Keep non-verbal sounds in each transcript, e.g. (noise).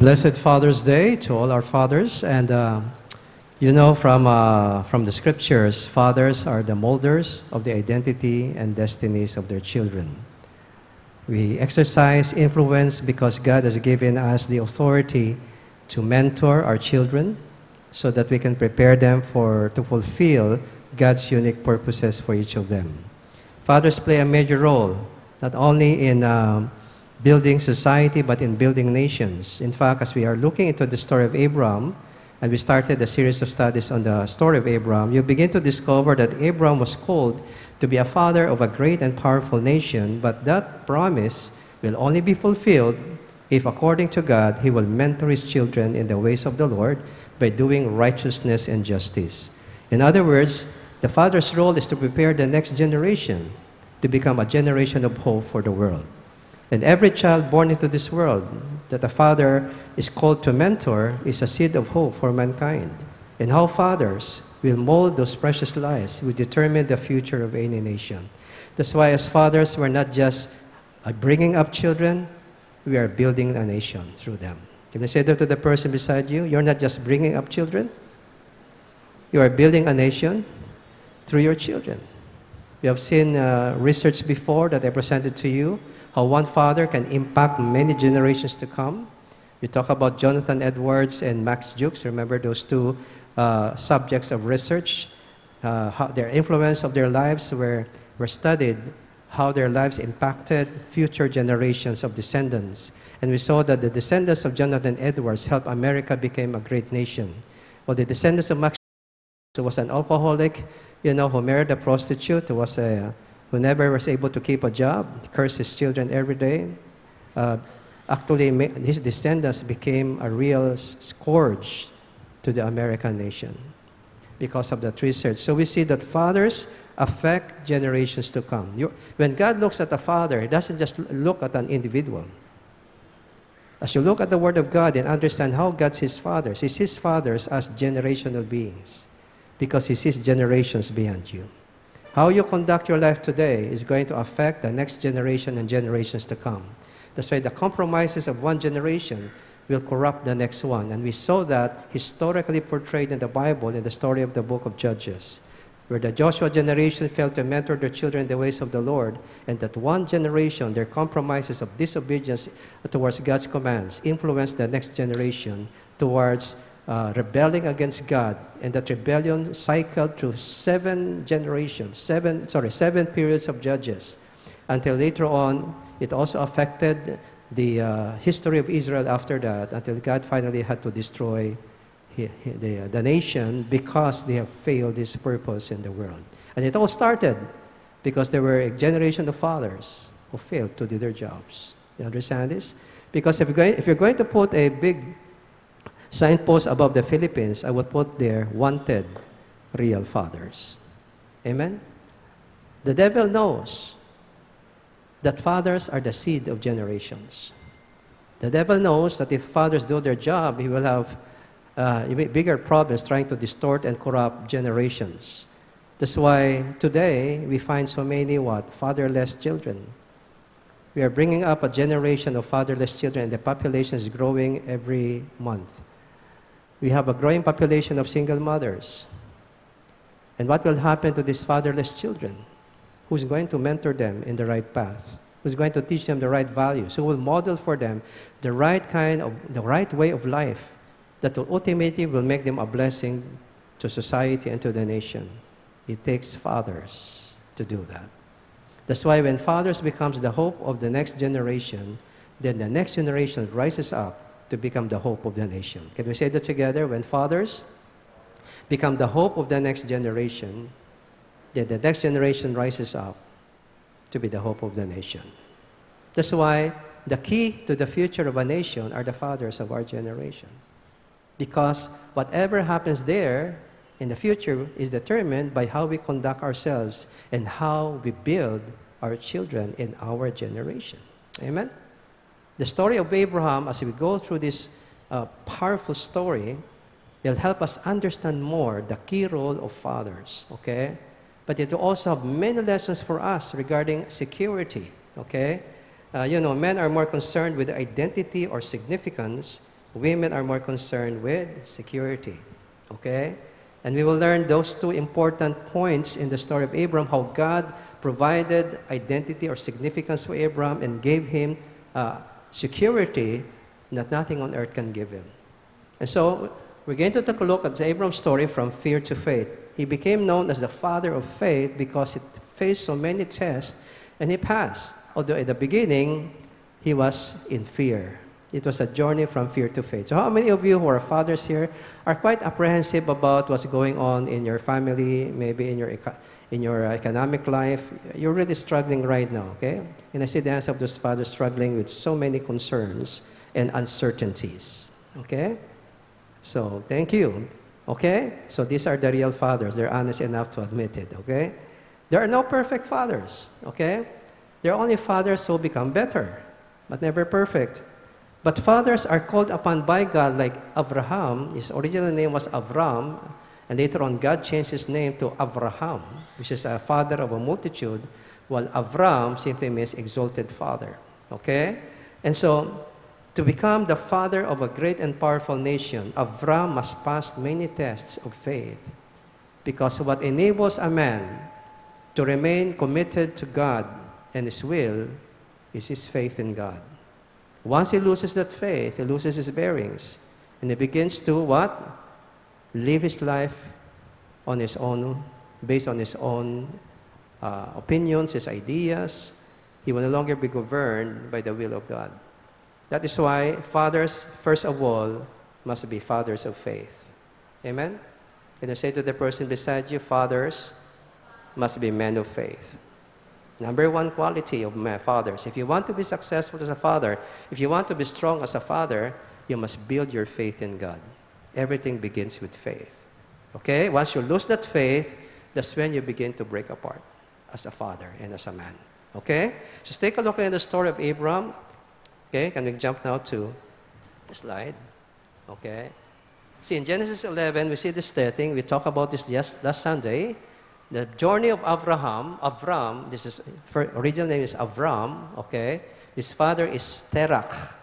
Blessed Father's Day to all our fathers. And uh, you know from, uh, from the scriptures, fathers are the molders of the identity and destinies of their children. We exercise influence because God has given us the authority to mentor our children so that we can prepare them for, to fulfill God's unique purposes for each of them. Fathers play a major role, not only in um, building society, but in building nations. In fact, as we are looking into the story of Abraham, and we started a series of studies on the story of Abraham, you begin to discover that Abraham was called to be a father of a great and powerful nation, but that promise will only be fulfilled if, according to God, he will mentor his children in the ways of the Lord by doing righteousness and justice. In other words, the father's role is to prepare the next generation to become a generation of hope for the world. And every child born into this world that a father is called to mentor is a seed of hope for mankind. And how fathers will mold those precious lives will determine the future of any nation. That's why, as fathers, we're not just uh, bringing up children, we are building a nation through them. Can you say that to the person beside you? You're not just bringing up children, you are building a nation through your children. You have seen uh, research before that I presented to you how one father can impact many generations to come. You talk about Jonathan Edwards and Max Jukes. Remember those two uh, subjects of research? Uh, how their influence of their lives were, were studied, how their lives impacted future generations of descendants. And we saw that the descendants of Jonathan Edwards helped America become a great nation. Well, the descendants of Max who was an alcoholic, you know, who married a prostitute, who was a who never was able to keep a job, cursed his children every day. Uh, actually, his descendants became a real scourge to the American nation because of that research. So we see that fathers affect generations to come. You, when God looks at a father, he doesn't just look at an individual. As you look at the Word of God and understand how God sees fathers, He sees fathers as generational beings because He sees generations beyond you. How you conduct your life today is going to affect the next generation and generations to come. That's why the compromises of one generation will corrupt the next one. And we saw that historically portrayed in the Bible in the story of the book of Judges, where the Joshua generation failed to mentor their children in the ways of the Lord, and that one generation, their compromises of disobedience towards God's commands, influenced the next generation towards uh, rebelling against God, and that rebellion cycled through seven generations, seven sorry, seven periods of judges, until later on it also affected the uh, history of Israel after that, until God finally had to destroy he, he, the, the nation because they have failed His purpose in the world. And it all started because there were a generation of fathers who failed to do their jobs. You understand this? Because if you're going, if you're going to put a big signpost above the Philippines, I would put there wanted real fathers. Amen? The devil knows that fathers are the seed of generations. The devil knows that if fathers do their job, he will have uh, bigger problems trying to distort and corrupt generations. That's why today we find so many what? Fatherless children. We are bringing up a generation of fatherless children, and the population is growing every month we have a growing population of single mothers. And what will happen to these fatherless children? Who's going to mentor them in the right path? Who's going to teach them the right values? Who will model for them the right kind of, the right way of life that will ultimately will make them a blessing to society and to the nation? It takes fathers to do that. That's why when fathers becomes the hope of the next generation, then the next generation rises up to become the hope of the nation. Can we say that together? When fathers become the hope of the next generation, then the next generation rises up to be the hope of the nation. That's why the key to the future of a nation are the fathers of our generation. Because whatever happens there in the future is determined by how we conduct ourselves and how we build our children in our generation. Amen? The story of Abraham, as we go through this uh, powerful story, will help us understand more the key role of fathers, okay? But it will also have many lessons for us regarding security, okay? Uh, you know, men are more concerned with identity or significance women are more concerned with security. Okay? And we will learn those two important points in the story of Abram how God provided identity or significance for Abram and gave him uh, security that nothing on earth can give him. And so we're going to take a look at Abram's story from fear to faith. He became known as the father of faith because he faced so many tests and he passed. Although at the beginning, he was in fear. It was a journey from fear to faith. So, how many of you who are fathers here are quite apprehensive about what's going on in your family, maybe in your, in your economic life? You're really struggling right now, okay? And I see the hands of those fathers struggling with so many concerns and uncertainties, okay? So, thank you, okay? So, these are the real fathers. They're honest enough to admit it, okay? There are no perfect fathers, okay? There are only fathers who become better, but never perfect. But fathers are called upon by God, like Abraham. His original name was Avram, and later on, God changed his name to Abraham, which is a father of a multitude, while Avram simply means exalted father. Okay? And so, to become the father of a great and powerful nation, Avram must pass many tests of faith. Because what enables a man to remain committed to God and His will is his faith in God. Once he loses that faith, he loses his bearings. And he begins to what? Live his life on his own, based on his own uh, opinions, his ideas. He will no longer be governed by the will of God. That is why fathers, first of all, must be fathers of faith. Amen? Can I say to the person beside you, fathers must be men of faith? Number one quality of my fathers. If you want to be successful as a father, if you want to be strong as a father, you must build your faith in God. Everything begins with faith. Okay? Once you lose that faith, that's when you begin to break apart as a father and as a man. Okay? So take a look at the story of Abram. Okay? Can we jump now to the slide? Okay? See, in Genesis 11, we see this setting. We talked about this last, last Sunday. The journey of Abraham, Avram, this is, original name is Avram, okay? His father is Terach.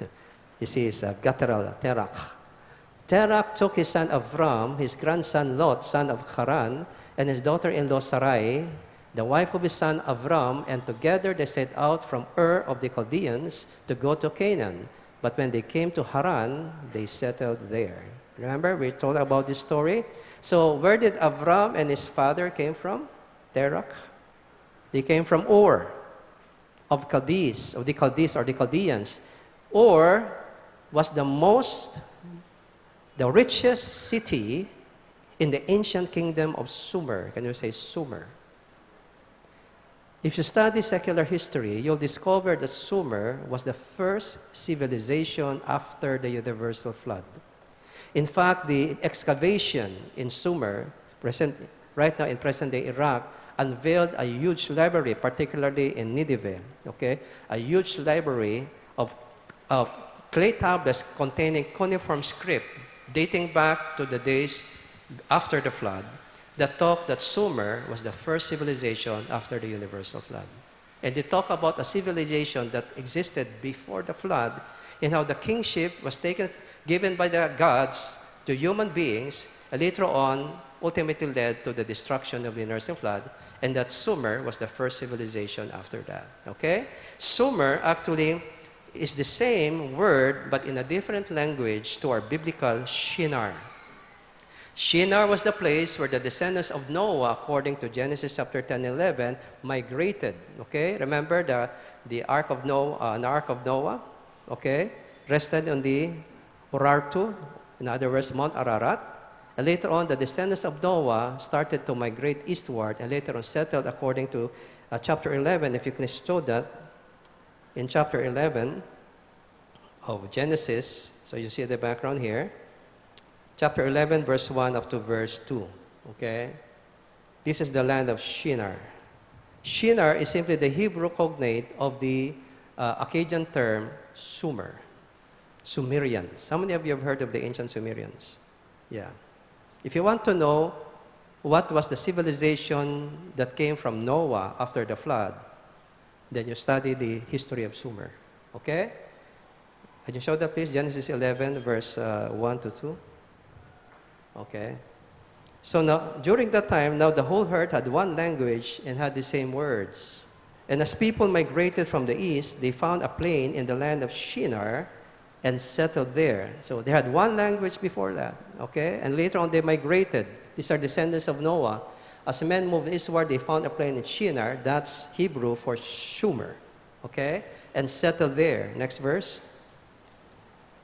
(laughs) This is uh, guttural, Terach. Terach took his son Avram, his grandson Lot, son of Haran, and his daughter-in-law Sarai, the wife of his son Avram, and together they set out from Ur of the Chaldeans to go to Canaan. But when they came to Haran, they settled there. Remember, we told about this story? So where did Avram and his father came from? Terach. They came from Ur of Chaldees, of the Chaldees or the Chaldeans. Ur was the most, the richest city in the ancient kingdom of Sumer. Can you say Sumer? If you study secular history, you'll discover that Sumer was the first civilization after the universal flood. In fact, the excavation in Sumer, present, right now in present-day Iraq, unveiled a huge library, particularly in Nineveh, okay? A huge library of, of clay tablets containing cuneiform script dating back to the days after the flood that talk that Sumer was the first civilization after the universal flood. And they talk about a civilization that existed before the flood and how the kingship was taken given by the gods to human beings, and later on, ultimately led to the destruction of the universal flood, and that Sumer was the first civilization after that. Okay? Sumer actually is the same word, but in a different language to our biblical Shinar. Shinar was the place where the descendants of Noah, according to Genesis chapter 10 11, migrated. Okay? Remember the, the Ark of Noah, uh, the Ark of Noah? Okay? Rested on the Urartu, in other words, Mount Ararat. And later on, the descendants of Noah started to migrate eastward and later on settled according to uh, chapter 11. If you can show that, in chapter 11 of Genesis, so you see the background here. Chapter 11, verse 1 up to verse 2. Okay? This is the land of Shinar. Shinar is simply the Hebrew cognate of the uh, Akkadian term Sumer. Sumerians. How many of you have heard of the ancient Sumerians? Yeah. If you want to know what was the civilization that came from Noah after the flood, then you study the history of Sumer. Okay? Can you show that, please? Genesis 11, verse uh, 1 to 2. Okay. So now, during that time, now the whole earth had one language and had the same words. And as people migrated from the east, they found a plain in the land of Shinar and settled there. So they had one language before that, okay? And later on they migrated. These are descendants of Noah. As men moved eastward, they found a plain in Shinar, that's Hebrew for Shumer, okay? And settled there. Next verse.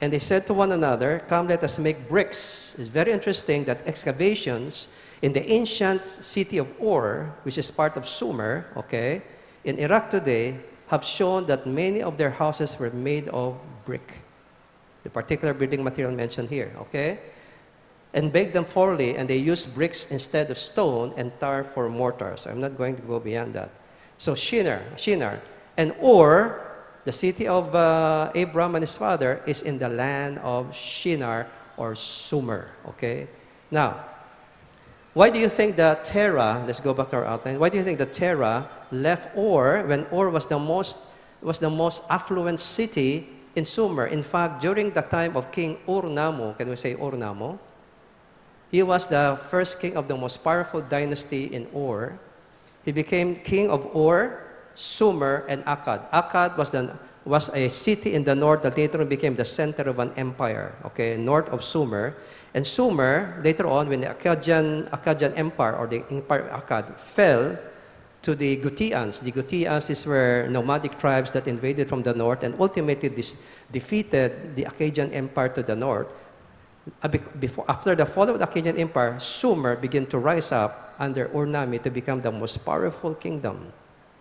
And they said to one another, Come, let us make bricks. It's very interesting that excavations in the ancient city of Ur, which is part of Sumer, okay, in Iraq today, have shown that many of their houses were made of brick the particular building material mentioned here, okay? And bake them thoroughly, and they use bricks instead of stone and tar for mortar. So I'm not going to go beyond that. So Shinar, Shinar, and Ur, the city of uh, Abram and his father, is in the land of Shinar or Sumer, okay? Now, why do you think that Terah, let's go back to our outline, why do you think that Terah left Ur when Ur was the most, was the most affluent city in Sumer. In fact, during the time of King Ur-Nammu, can we say Ur-Nammu? He was the first king of the most powerful dynasty in Ur. He became king of Ur, Sumer, and Akkad. Akkad was, the, was a city in the north that later on became the center of an empire, okay, north of Sumer. And Sumer, later on, when the Akkadian, Akkadian Empire or the Empire of Akkad fell, to the Gutians. The Gutians, these were nomadic tribes that invaded from the north and ultimately defeated the Akkadian Empire to the north. Uh, before, after the fall of the Akkadian Empire, Sumer began to rise up under Ur-Nammu to become the most powerful kingdom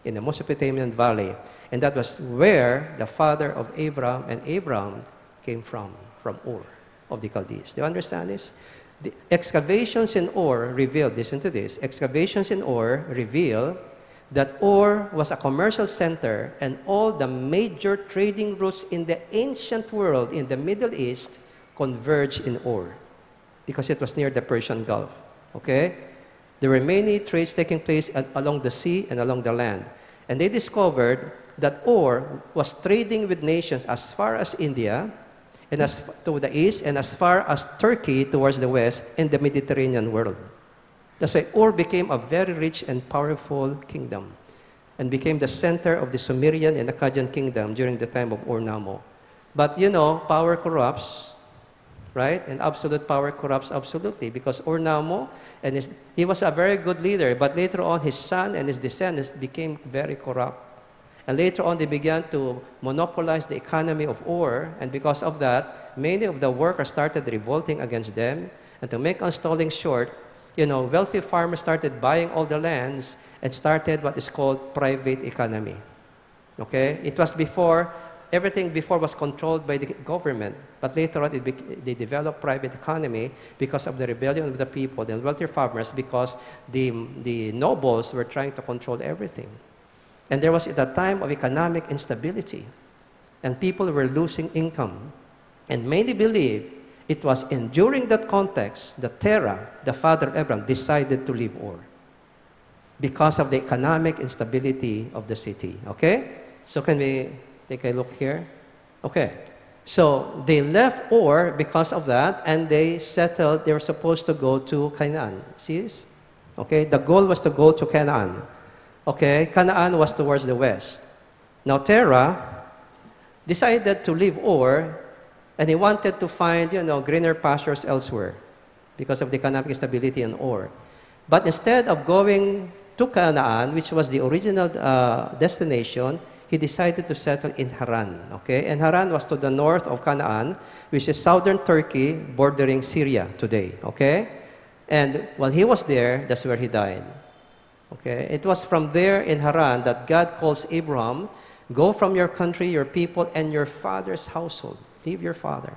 in the Mesopotamian valley. And that was where the father of Abraham and Abraham came from, from Ur of the Chaldees. Do you understand this? The excavations in Ur reveal, listen to this, excavations in Ur reveal that Ur was a commercial center and all the major trading routes in the ancient world in the Middle East converged in Ur because it was near the Persian Gulf. Okay? There were many trades taking place along the sea and along the land. And they discovered that Ur was trading with nations as far as India and as to the east and as far as Turkey towards the west in the Mediterranean world. That's why Ur became a very rich and powerful kingdom and became the center of the Sumerian and Akkadian kingdom during the time of Ur-Nammu. But you know, power corrupts, right? And absolute power corrupts absolutely because Ur-Nammu, and his, he was a very good leader, but later on his son and his descendants became very corrupt. And later on, they began to monopolize the economy of Ur, and because of that, many of the workers started revolting against them. And to make a stalling short, you know, wealthy farmers started buying all the lands and started what is called private economy. Okay? It was before, everything before was controlled by the government, but later on they developed private economy because of the rebellion of the people, the wealthy farmers, because the, the nobles were trying to control everything. And there was at a time of economic instability, and people were losing income. And many believe it was in during that context that Terah, the father of Abraham, decided to leave Ur because of the economic instability of the city. Okay? So can we take a look here? Okay. So they left Ur because of that and they settled, they were supposed to go to Canaan. See this? Okay? The goal was to go to Canaan. Okay? Canaan was towards the west. Now Terah decided to leave Ur, and he wanted to find, you know, greener pastures elsewhere because of the economic stability in Ur. But instead of going to Canaan, which was the original uh, destination, he decided to settle in Haran. Okay? And Haran was to the north of Canaan, which is southern Turkey bordering Syria today. Okay? And while he was there, that's where he died. Okay? It was from there in Haran that God calls Abraham, Go from your country, your people, and your father's household Leave your father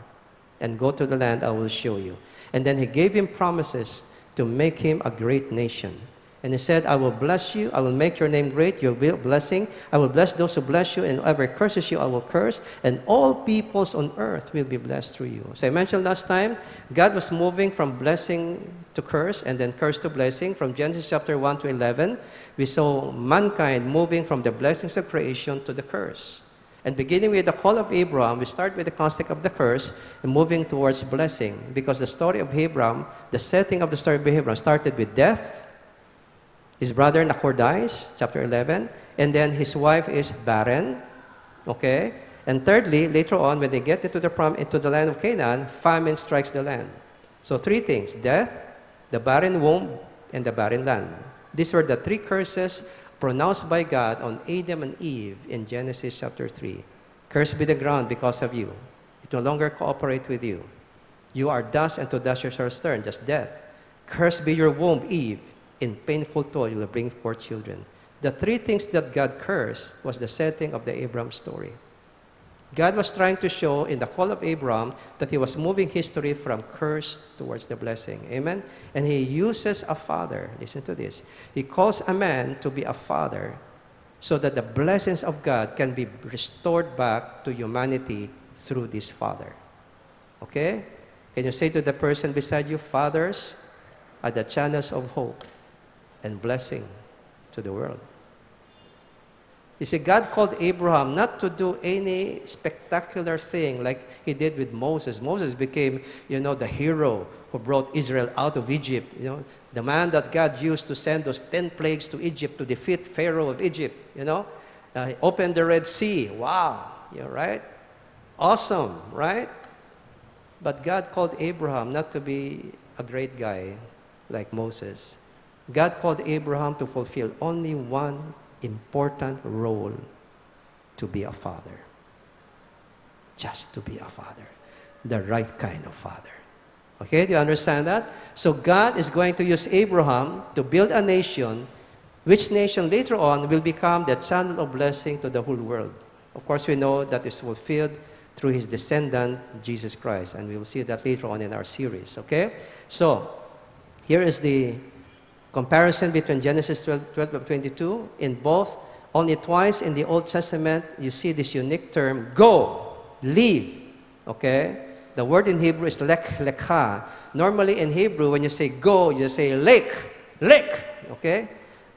and go to the land I will show you. And then he gave him promises to make him a great nation. And he said, I will bless you. I will make your name great. A blessing. I will bless those who bless you, and whoever curses you, I will curse. And all peoples on earth will be blessed through you. So I mentioned last time, God was moving from blessing to curse and then curse to blessing. From Genesis chapter 1 to 11, we saw mankind moving from the blessings of creation to the curse. And beginning with the call of Abraham, we start with the concept of the curse and moving towards blessing. Because the story of Abraham, the setting of the story of Abraham started with death. His brother dies, chapter 11. And then his wife is barren. Okay? And thirdly, later on, when they get into the, prom- into the land of Canaan, famine strikes the land. So three things death, the barren womb, and the barren land. These were the three curses pronounced by God on Adam and Eve in Genesis chapter 3. Cursed be the ground because of you. It no longer cooperate with you. You are dust, and to dust you shall return, just death. Cursed be your womb, Eve. In painful toil you will bring forth children. The three things that God cursed was the setting of the Abraham story. God was trying to show in the call of Abraham that he was moving history from curse towards the blessing. Amen? And he uses a father. Listen to this. He calls a man to be a father so that the blessings of God can be restored back to humanity through this father. Okay? Can you say to the person beside you, fathers are the channels of hope and blessing to the world? You see, God called Abraham not to do any spectacular thing like he did with Moses. Moses became, you know, the hero who brought Israel out of Egypt. You know, the man that God used to send those 10 plagues to Egypt to defeat Pharaoh of Egypt, you know. Uh, he opened the Red Sea. Wow, you right? Awesome, right? But God called Abraham not to be a great guy like Moses. God called Abraham to fulfill only one important role to be a father. Just to be a father. The right kind of father. Okay, do you understand that? So God is going to use Abraham to build a nation, which nation later on will become the channel of blessing to the whole world. Of course, we know that is fulfilled through his descendant, Jesus Christ, and we will see that later on in our series. Okay? So, here is the comparison between Genesis 12, 12 and 22. In both, only twice in the Old Testament, you see this unique term, go, leave. Okay? The word in Hebrew is lek, lekha. Normally in Hebrew, when you say go, you say lek, lek. Okay?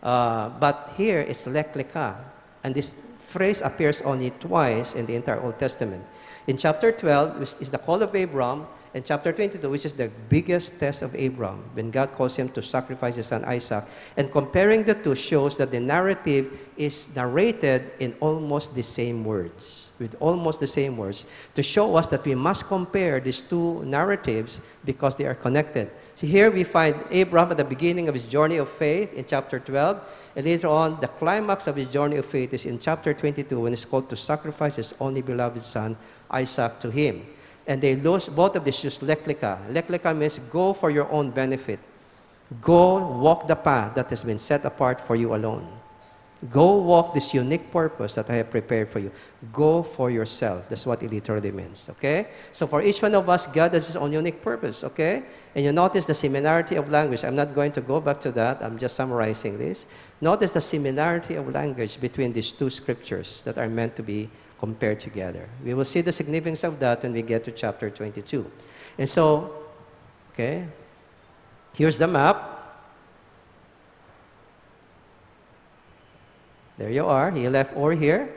Uh, but here it's lek, lekha. And this phrase appears only twice in the entire Old Testament. In chapter 12 which is the call of Abraham, and chapter 22, which is the biggest test of Abraham, when God calls him to sacrifice his son Isaac. And comparing the two shows that the narrative is narrated in almost the same words, with almost the same words, to show us that we must compare these two narratives because they are connected. So here we find Abraham at the beginning of his journey of faith in chapter 12, and later on, the climax of his journey of faith is in chapter 22 when he's called to sacrifice his only beloved son, Isaac, to him and they lose both of these use leklika. Leklika means go for your own benefit. Go walk the path that has been set apart for you alone. Go walk this unique purpose that I have prepared for you. Go for yourself. That's what it literally means. Okay? So for each one of us, God has his own unique purpose. Okay? And you notice the similarity of language. I'm not going to go back to that. I'm just summarizing this. Notice the similarity of language between these two scriptures that are meant to be compared together. We will see the significance of that when we get to chapter 22. And so, okay, here's the map. There you are. He left Ur here.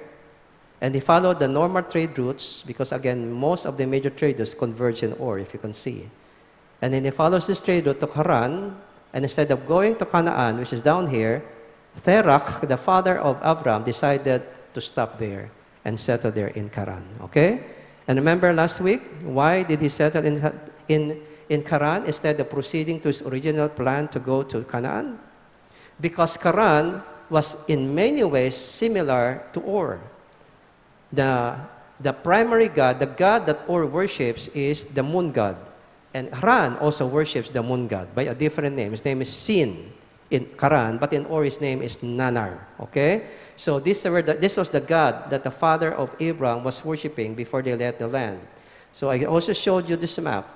And he followed the normal trade routes because, again, most of the major traders converge in Ur, if you can see. And then he follows this trade route to Haran. And instead of going to Canaan, which is down here, Terach, the father of Abram, decided to stop there and settle there in Karan. Okay? And remember last week, why did he settle in, in, in Karan instead of proceeding to his original plan to go to Canaan? Because Karan was in many ways similar to Ur. The, the primary god, the god that Ur worships, is the moon god. And Haran also worships the moon god by a different name. His name is Sin in Karan, but in Ur his name is Nanar. Okay? So this, this was the God that the father of Abraham was worshiping before they left the land. So I also showed you this map.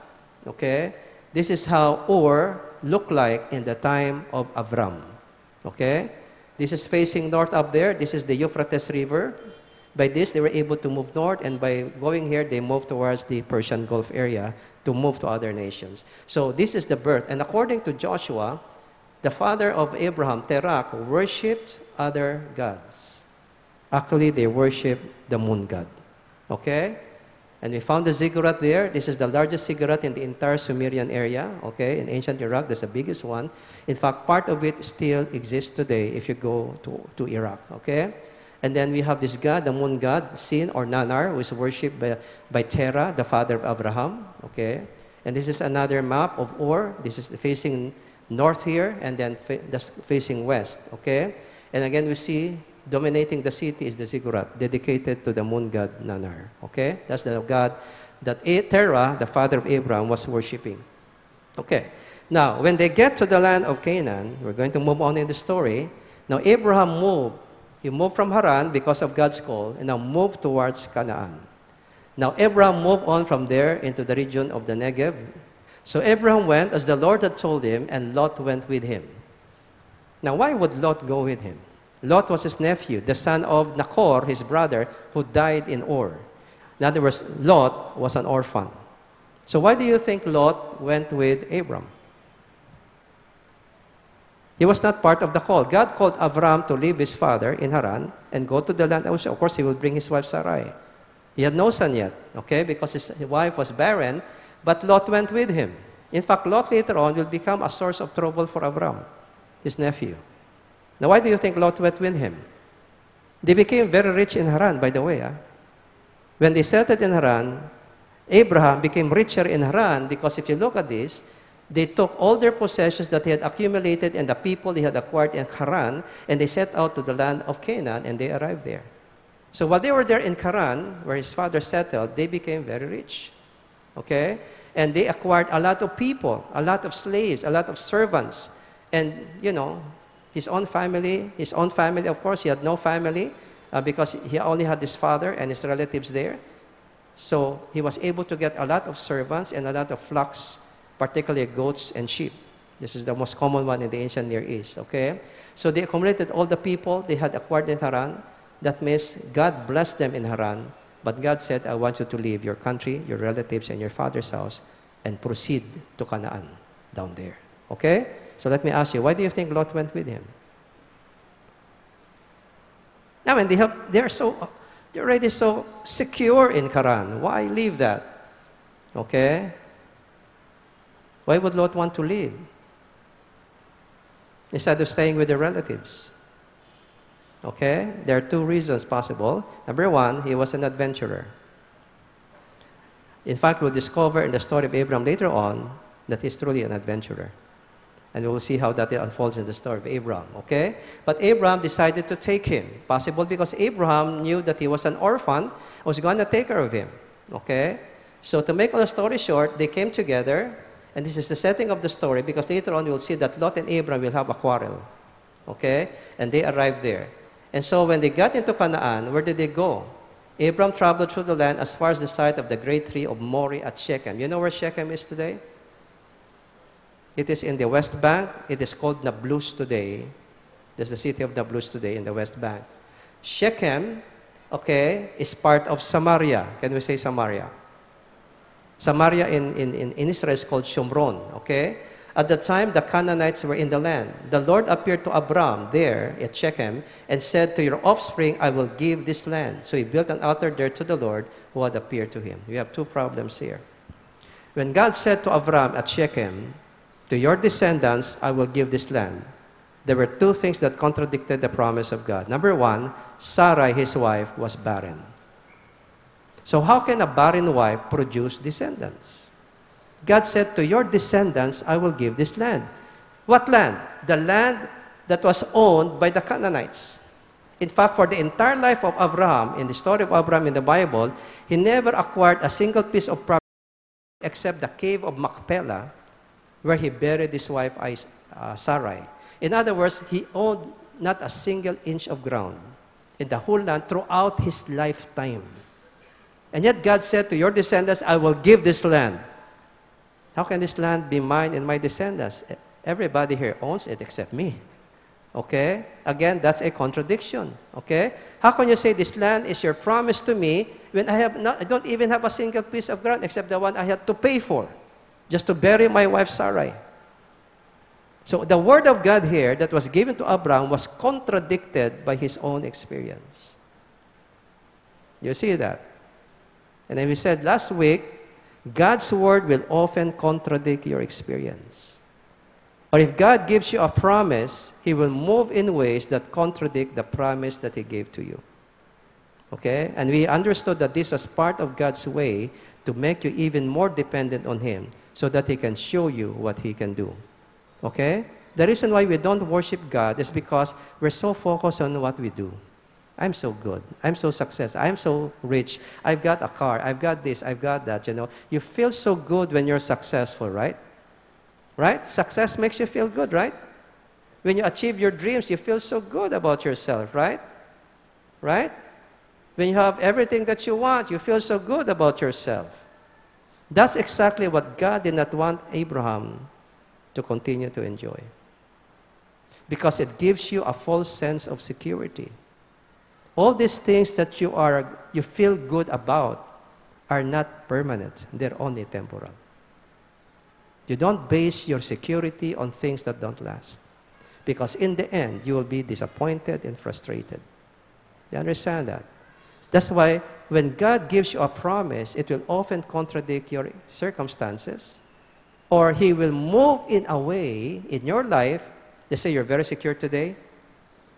Okay? This is how Ur looked like in the time of Avram. Okay? This is facing north up there. This is the Euphrates River. By this, they were able to move north, and by going here, they moved towards the Persian Gulf area to move to other nations. So this is the birth. And according to Joshua, the father of Abraham, Terach, worshipped other gods. Actually, they worship the moon god. Okay? And we found the ziggurat there. This is the largest ziggurat in the entire Sumerian area. Okay? In ancient Iraq, that's the biggest one. In fact, part of it still exists today if you go to, to Iraq. Okay? And then we have this god, the moon god, Sin or Nanar, who is worshipped by, by Terah, the father of Abraham. Okay? And this is another map of Ur. This is facing north here, and then fa- facing west. Okay? And again, we see dominating the city is the ziggurat, dedicated to the moon god Nanar. Okay? That's the god that Terah, the father of Abraham, was worshipping. Okay. Now, when they get to the land of Canaan, we're going to move on in the story. Now, Abraham moved. He moved from Haran because of God's call, and now moved towards Canaan. Now, Abraham moved on from there into the region of the Negev. So, Abraham went as the Lord had told him, and Lot went with him. Now, why would Lot go with him? Lot was his nephew, the son of Nachor, his brother, who died in Ur. In other words, Lot was an orphan. So, why do you think Lot went with Abram? He was not part of the call. God called Avram to leave his father in Haran and go to the land. Of course, he will bring his wife Sarai. He had no son yet, okay, because his wife was barren, but Lot went with him. In fact, Lot later on will become a source of trouble for Avram, his nephew. Now, why do you think Lot went with him? They became very rich in Haran, by the way. Huh? When they settled in Haran, Abraham became richer in Haran because if you look at this, they took all their possessions that they had accumulated and the people they had acquired in Haran, and they set out to the land of Canaan, and they arrived there. So while they were there in Haran, where his father settled, they became very rich. Okay? And they acquired a lot of people, a lot of slaves, a lot of servants. And, you know, his own family, his own family, of course, he had no family uh, because he only had his father and his relatives there. So he was able to get a lot of servants and a lot of flocks, particularly goats and sheep. This is the most common one in the ancient Near East, okay? So they accumulated all the people they had acquired in Haran. That means God blessed them in Haran, but God said, I want you to leave your country, your relatives, and your father's house and proceed to Canaan down there. Okay? So let me ask you, why do you think Lot went with him? Now, when they have, they're so, they're already so secure in Haran. Why leave that? Okay? Why would Lot want to leave? Instead of staying with their relatives. Okay? There are two reasons possible. Number one, he was an adventurer. In fact, we'll discover in the story of Abraham later on that he's truly an adventurer. And we'll see how that unfolds in the story of Abraham, okay? But Abraham decided to take him. Possible because Abraham knew that he was an orphan, was going to take care of him, okay? So to make a story short, they came together, and this is the setting of the story because later on you'll see that Lot and Abraham will have a quarrel, okay? And they arrived there. And so when they got into Canaan, where did they go? Abram traveled through the land as far as the site of the great tree of Moreh at Shechem. You know where Shechem is today? It is in the West Bank. It is called Nablus today. There's the city of Nablus today in the West Bank. Shechem, okay, is part of Samaria. Can we say Samaria? Samaria in, in, in Israel is called Shomron, okay? At the time, the Canaanites were in the land. The Lord appeared to Abram there at Shechem and said, To your offspring, I will give this land. So he built an altar there to the Lord who had appeared to him. We have two problems here. When God said to Abram at Shechem, To your descendants, I will give this land, there were two things that contradicted the promise of God. Number one, Sarai, his wife, was barren. So, how can a barren wife produce descendants? God said, To your descendants, I will give this land. What land? The land that was owned by the Canaanites. In fact, for the entire life of Abraham, in the story of Abraham in the Bible, he never acquired a single piece of property except the cave of Machpelah, where he buried his wife uh, Sarai. In other words, he owned not a single inch of ground in the whole land throughout his lifetime. And yet God said to your descendants, I will give this land. How can this land be mine and my descendants? Everybody here owns it except me. Okay? Again, that's a contradiction. Okay? How can you say this land is your promise to me when I have not I don't even have a single piece of ground except the one I had to pay for just to bury my wife Sarai? So the word of God here that was given to Abraham was contradicted by his own experience. You see that? And then we said last week, God's word will often contradict your experience. Or if God gives you a promise, He will move in ways that contradict the promise that He gave to you. Okay? And we understood that this was part of God's way to make you even more dependent on Him so that He can show you what He can do. Okay? The reason why we don't worship God is because we're so focused on what we do. I'm so good. I'm so successful. I'm so rich. I've got a car. I've got this. I've got that. You know, you feel so good when you're successful, right? Right? Success makes you feel good, right? When you achieve your dreams, you feel so good about yourself, right? Right? When you have everything that you want, you feel so good about yourself. That's exactly what God did not want Abraham to continue to enjoy. Because it gives you a false sense of security. All these things that you are you feel good about are not permanent. They're only temporal. You don't base your security on things that don't last. Because in the end, you will be disappointed and frustrated. You understand that? That's why when God gives you a promise, it will often contradict your circumstances, or He will move in a way in your life. Let's say you're very secure today,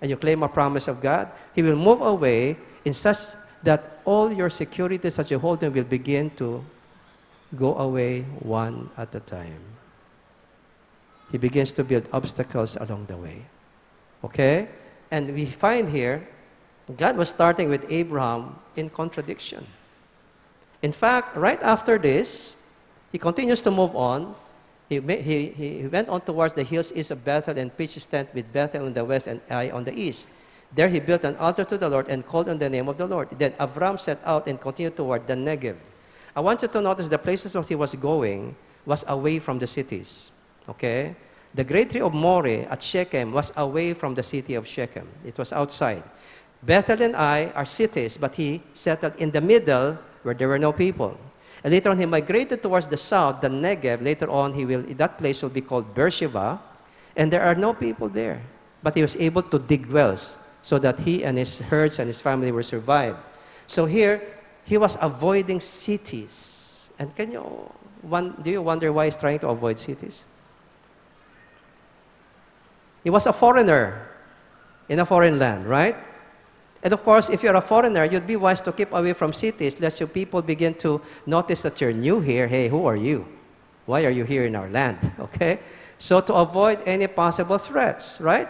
and you claim a promise of God, He will move away in such that all your securities that you hold will begin to go away one at a time. He begins to build obstacles along the way. Okay? And we find here, God was starting with Abraham in contradiction. In fact, right after this, he continues to move on. He, he, he went on towards the hills east of Bethel and pitched his tent with Bethel on the west and Ai on the east. There he built an altar to the Lord and called on the name of the Lord. Then Avram set out and continued toward the Negev. I want you to notice the places where he was going was away from the cities. Okay? The great tree of Moreh at Shechem was away from the city of Shechem. It was outside. Bethel and Ai are cities, but he settled in the middle where there were no people. And later on, he migrated towards the south, the Negev. Later on, he will, that place will be called Beersheba, and there are no people there. But he was able to dig wells so that he and his herds and his family will survive. So here, he was avoiding cities. And can you, one, do you wonder why he's trying to avoid cities? He was a foreigner in a foreign land, right? And of course, if you're a foreigner, you'd be wise to keep away from cities, lest your people begin to notice that you're new here. Hey, who are you? Why are you here in our land? (laughs) Okay? So to avoid any possible threats, right?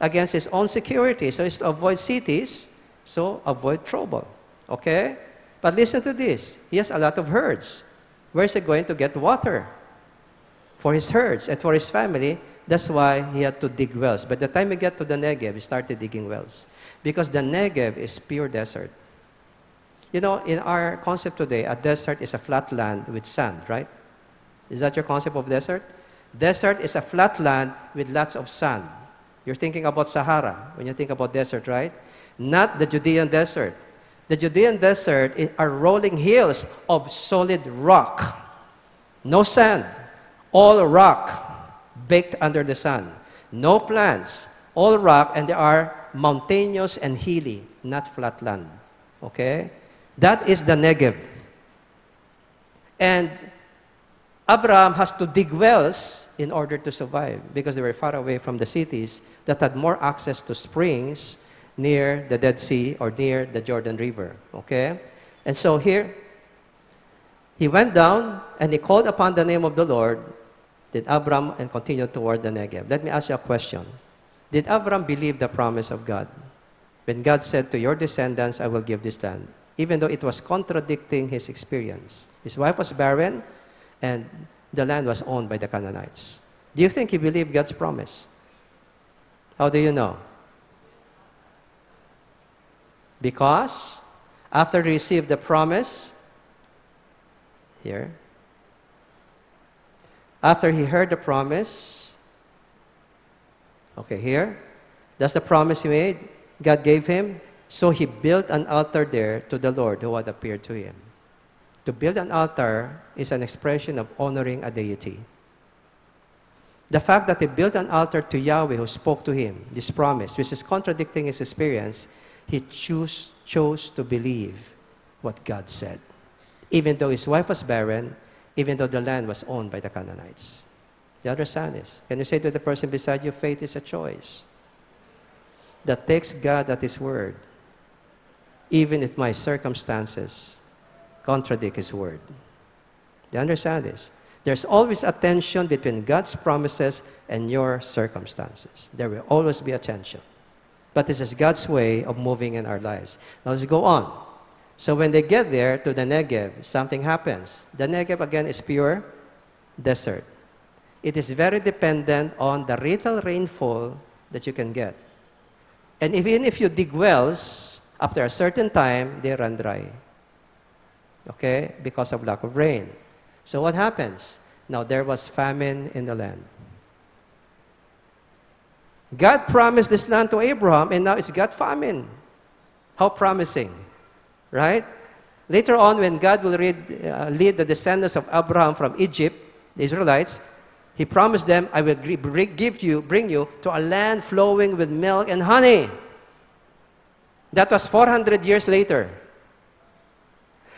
Against his own security. So it's to avoid cities, so avoid trouble. Okay? But listen to this. He has a lot of herds. Where is he going to get water? For his herds and for his family. That's why he had to dig wells. By the time he got to the Negev, he started digging wells. Because the Negev is pure desert. You know, in our concept today, a desert is a flat land with sand, right? Is that your concept of desert? Desert is a flat land with lots of sand. You're thinking about Sahara when you think about desert, right? Not the Judean desert. The Judean desert are rolling hills of solid rock. No sand, all rock baked under the sun. No plants, all rock, and there are mountainous and hilly, not flat land. Okay? That is the Negev. And Abraham has to dig wells in order to survive because they were far away from the cities that had more access to springs near the Dead Sea or near the Jordan River. Okay? And so here, he went down and he called upon the name of the Lord, did Abram, and continued toward the Negev. Let me ask you a question. Did Abram believe the promise of God? When God said, To your descendants, I will give this land, even though it was contradicting his experience. His wife was barren, and the land was owned by the Canaanites. Do you think he believed God's promise? How do you know? Because after he received the promise, here, after he heard the promise, okay, here, that's the promise he made. God gave him. So he built an altar there to the Lord who had appeared to him. To build an altar is an expression of honoring a deity. The fact that he built an altar to Yahweh who spoke to him, this promise, which is contradicting his experience, he choose, chose to believe what God said. Even though his wife was barren, even though the land was owned by the Canaanites. You understand this? Can you say to the person beside you, faith is a choice that takes God at his word, even if my circumstances contradict his word? Do you understand this? There's always a tension between God's promises and your circumstances. There will always be a tension. But this is God's way of moving in our lives. Now let's go on. So when they get there to the Negev, something happens. The Negev again is pure desert. It is very dependent on the little rainfall that you can get. And even if you dig wells, after a certain time, they run dry. Okay? Because of lack of rain. So what happens? Now there was famine in the land. God promised this land to Abraham, and now it's got famine. How promising, right? Later on, when God will read, uh, lead the descendants of Abraham from Egypt, the Israelites, He promised them, I will give you, bring you to a land flowing with milk and honey. That was 400 years later.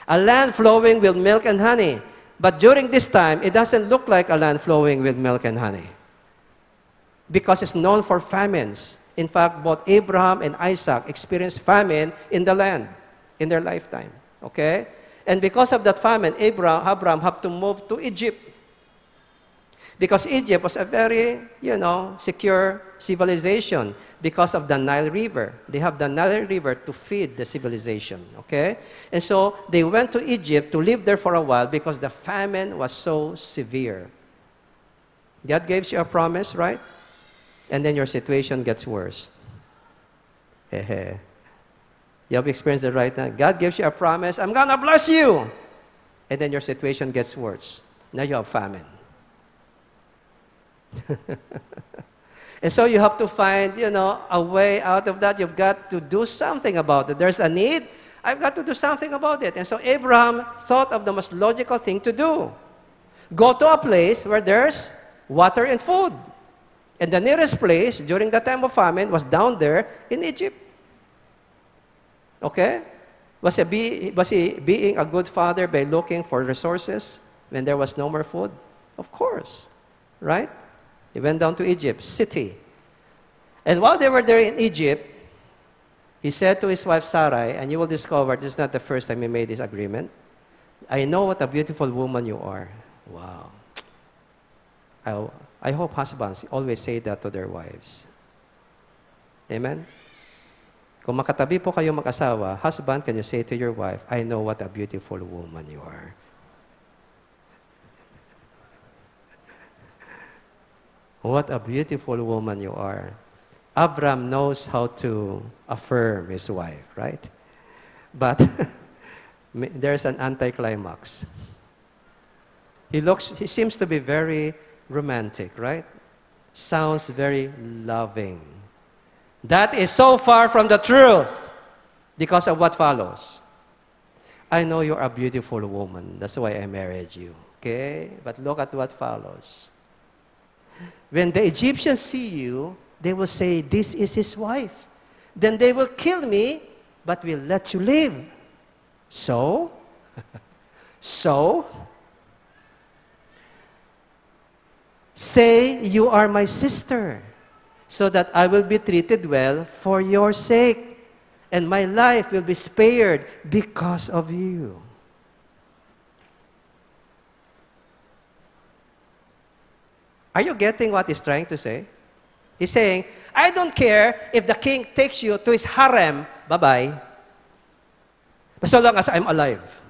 A land flowing with milk and honey. But during this time, it doesn't look like a land flowing with milk and honey because it's known for famines. In fact, both Abraham and Isaac experienced famine in the land in their lifetime. Okay? And because of that famine, Abraham, Abraham had to move to Egypt. Because Egypt was a very, you know, secure civilization because of the Nile River. They have the Nile River to feed the civilization, okay? And so they went to Egypt to live there for a while because the famine was so severe. God gives you a promise, right? and then your situation gets worse. you have experienced it right now. God gives you a promise, I'm going to bless you. And then your situation gets worse. Now you have famine. (laughs) and so you have to find, you know, a way out of that. You've got to do something about it. There's a need. I've got to do something about it. And so Abraham thought of the most logical thing to do. Go to a place where there's water and food. And the nearest place during the time of famine was down there in Egypt. Okay? Was he, be, was he being a good father by looking for resources when there was no more food? Of course. Right? He went down to Egypt, city. And while they were there in Egypt, he said to his wife Sarai, and you will discover this is not the first time he made this agreement. I know what a beautiful woman you are. Wow. I, I hope husbands always say that to their wives. Amen? Kung makatabi po kayo mag-asawa, husband, can you say to your wife, I know what a beautiful woman you are. What a beautiful woman you are. Abram knows how to affirm his wife, right? But (laughs) there's an anticlimax. He looks, he seems to be very romantic, right? Sounds very loving. That is so far from the truth because of what follows. I know you're a beautiful woman. That's why I married you. Okay? But look at what follows. When the Egyptians see you, they will say, This is his wife. Then they will kill me, but will let you live. So, (laughs) so, Say, You are my sister, so that I will be treated well for your sake, and my life will be spared because of you. Are you getting what he's trying to say? He's saying, I don't care if the king takes you to his harem, bye bye. But so long as I'm alive.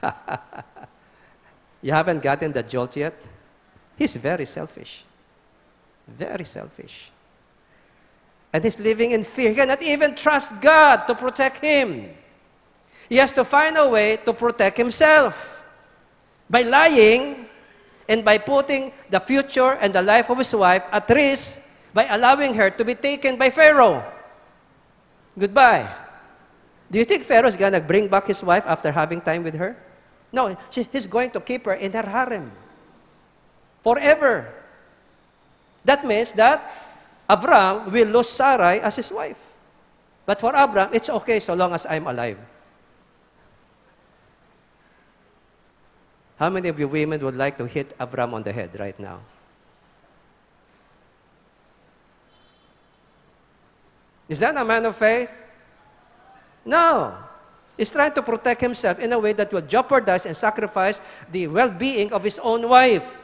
(laughs) you haven't gotten the jolt yet? He's very selfish. Very selfish. And he's living in fear. He cannot even trust God to protect him. He has to find a way to protect himself by lying and by putting the future and the life of his wife at risk by allowing her to be taken by Pharaoh. Goodbye. Do you think Pharaoh is going to bring back his wife after having time with her? No, he's going to keep her in her harem forever. That means that Abraham will lose Sarai as his wife. But for Abraham, it's okay so long as I'm alive. How many of you women would like to hit Abraham on the head right now? Is that a man of faith? No. He's trying to protect himself in a way that will jeopardize and sacrifice the well being of his own wife.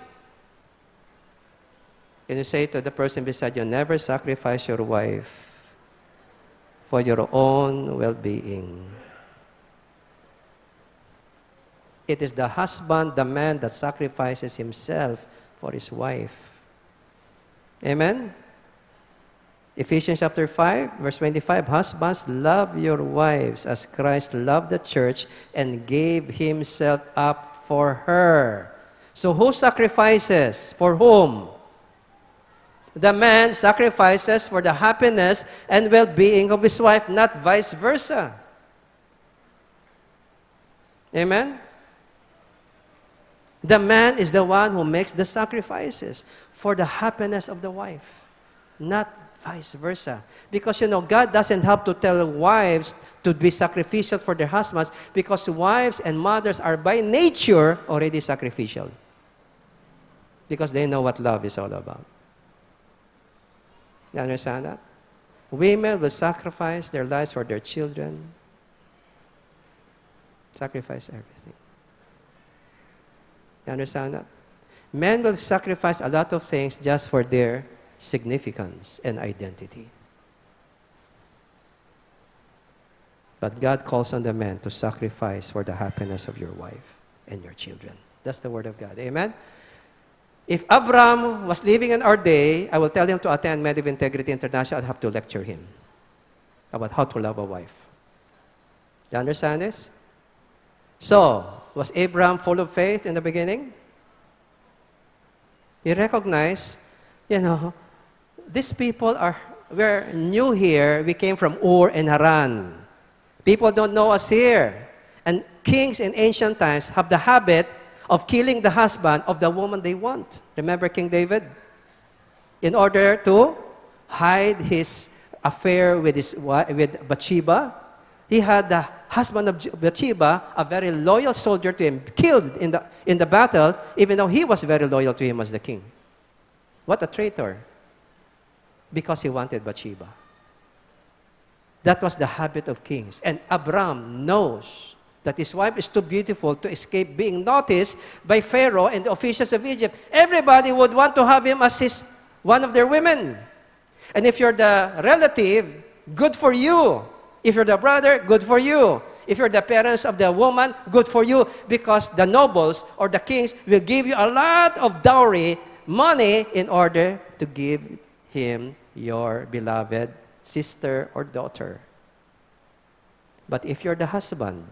Can you say to the person beside you, never sacrifice your wife for your own well being? It is the husband, the man that sacrifices himself for his wife. Amen? Ephesians chapter 5, verse 25 Husbands, love your wives as Christ loved the church and gave himself up for her. So, who sacrifices? For whom? The man sacrifices for the happiness and well being of his wife, not vice versa. Amen? The man is the one who makes the sacrifices for the happiness of the wife, not vice versa. Because you know, God doesn't have to tell wives to be sacrificial for their husbands because wives and mothers are by nature already sacrificial. Because they know what love is all about. You understand that? Women will sacrifice their lives for their children, sacrifice everything. You understand that? Men will sacrifice a lot of things just for their significance and identity. But God calls on the man to sacrifice for the happiness of your wife and your children. That's the word of God. Amen? If Abraham was living in our day, I will tell him to attend Men of Integrity International. I'd have to lecture him about how to love a wife. You understand this? So, was Abraham full of faith in the beginning? He recognized, you know, these people are, we're new here. We came from Ur and Haran. People don't know us here. And kings in ancient times have the habit of killing the husband of the woman they want. Remember King David? In order to hide his affair with, his, with Bathsheba, he had the husband of Bathsheba, a very loyal soldier to him, killed in the, in the battle, even though he was very loyal to him as the king. What a traitor. Because he wanted Bathsheba. That was the habit of kings. And Abram knows that his wife is too beautiful to escape being noticed by Pharaoh and the officials of Egypt. Everybody would want to have him as his, one of their women. And if you're the relative, good for you. If you're the brother, good for you. If you're the parents of the woman, good for you because the nobles or the kings will give you a lot of dowry money in order to give him your beloved sister or daughter. But if you're the husband,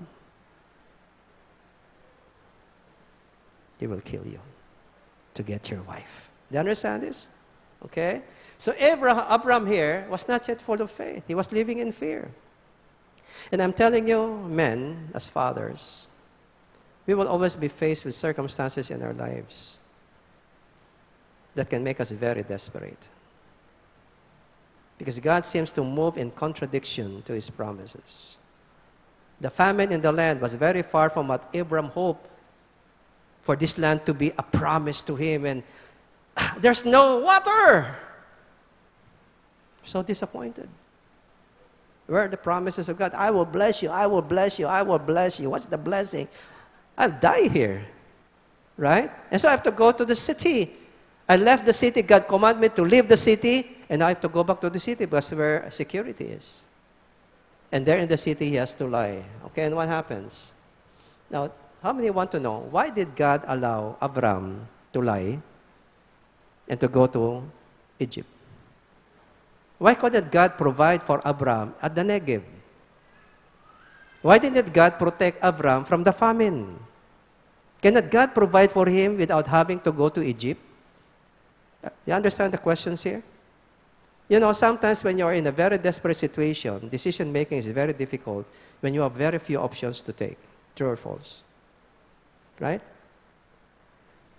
he will kill you to get your wife. Do you understand this? Okay? So Abraham, Abraham here was not yet full of faith. He was living in fear. And I'm telling you, men, as fathers, we will always be faced with circumstances in our lives that can make us very desperate. Because God seems to move in contradiction to his promises. The famine in the land was very far from what Abram hoped for this land to be a promise to him. And (sighs) there's no water. So disappointed. Where are the promises of God? I will bless you, I will bless you, I will bless you. What's the blessing? I'll die here. Right? And so I have to go to the city. I left the city. God commanded me to leave the city, and I have to go back to the city because where security is. And there in the city, he has to lie. Okay, and what happens? Now, how many want to know why did God allow Abram to lie and to go to Egypt? Why couldn't God provide for Abram at the Negev? Why didn't God protect Abram from the famine? Cannot God provide for him without having to go to Egypt? You understand the questions here? You know, sometimes when you're in a very desperate situation, decision making is very difficult when you have very few options to take. True or false? Right?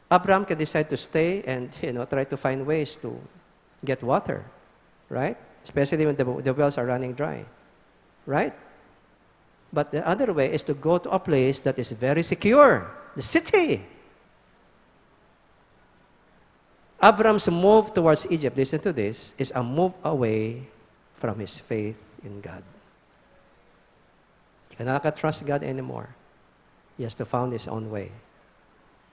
Abraham can decide to stay and you know try to find ways to get water. Right? Especially when the, the wells are running dry, right? But the other way is to go to a place that is very secure, the city. Abram's move towards Egypt, listen to this, is a move away from his faith in God. He cannot trust God anymore. He has to find his own way.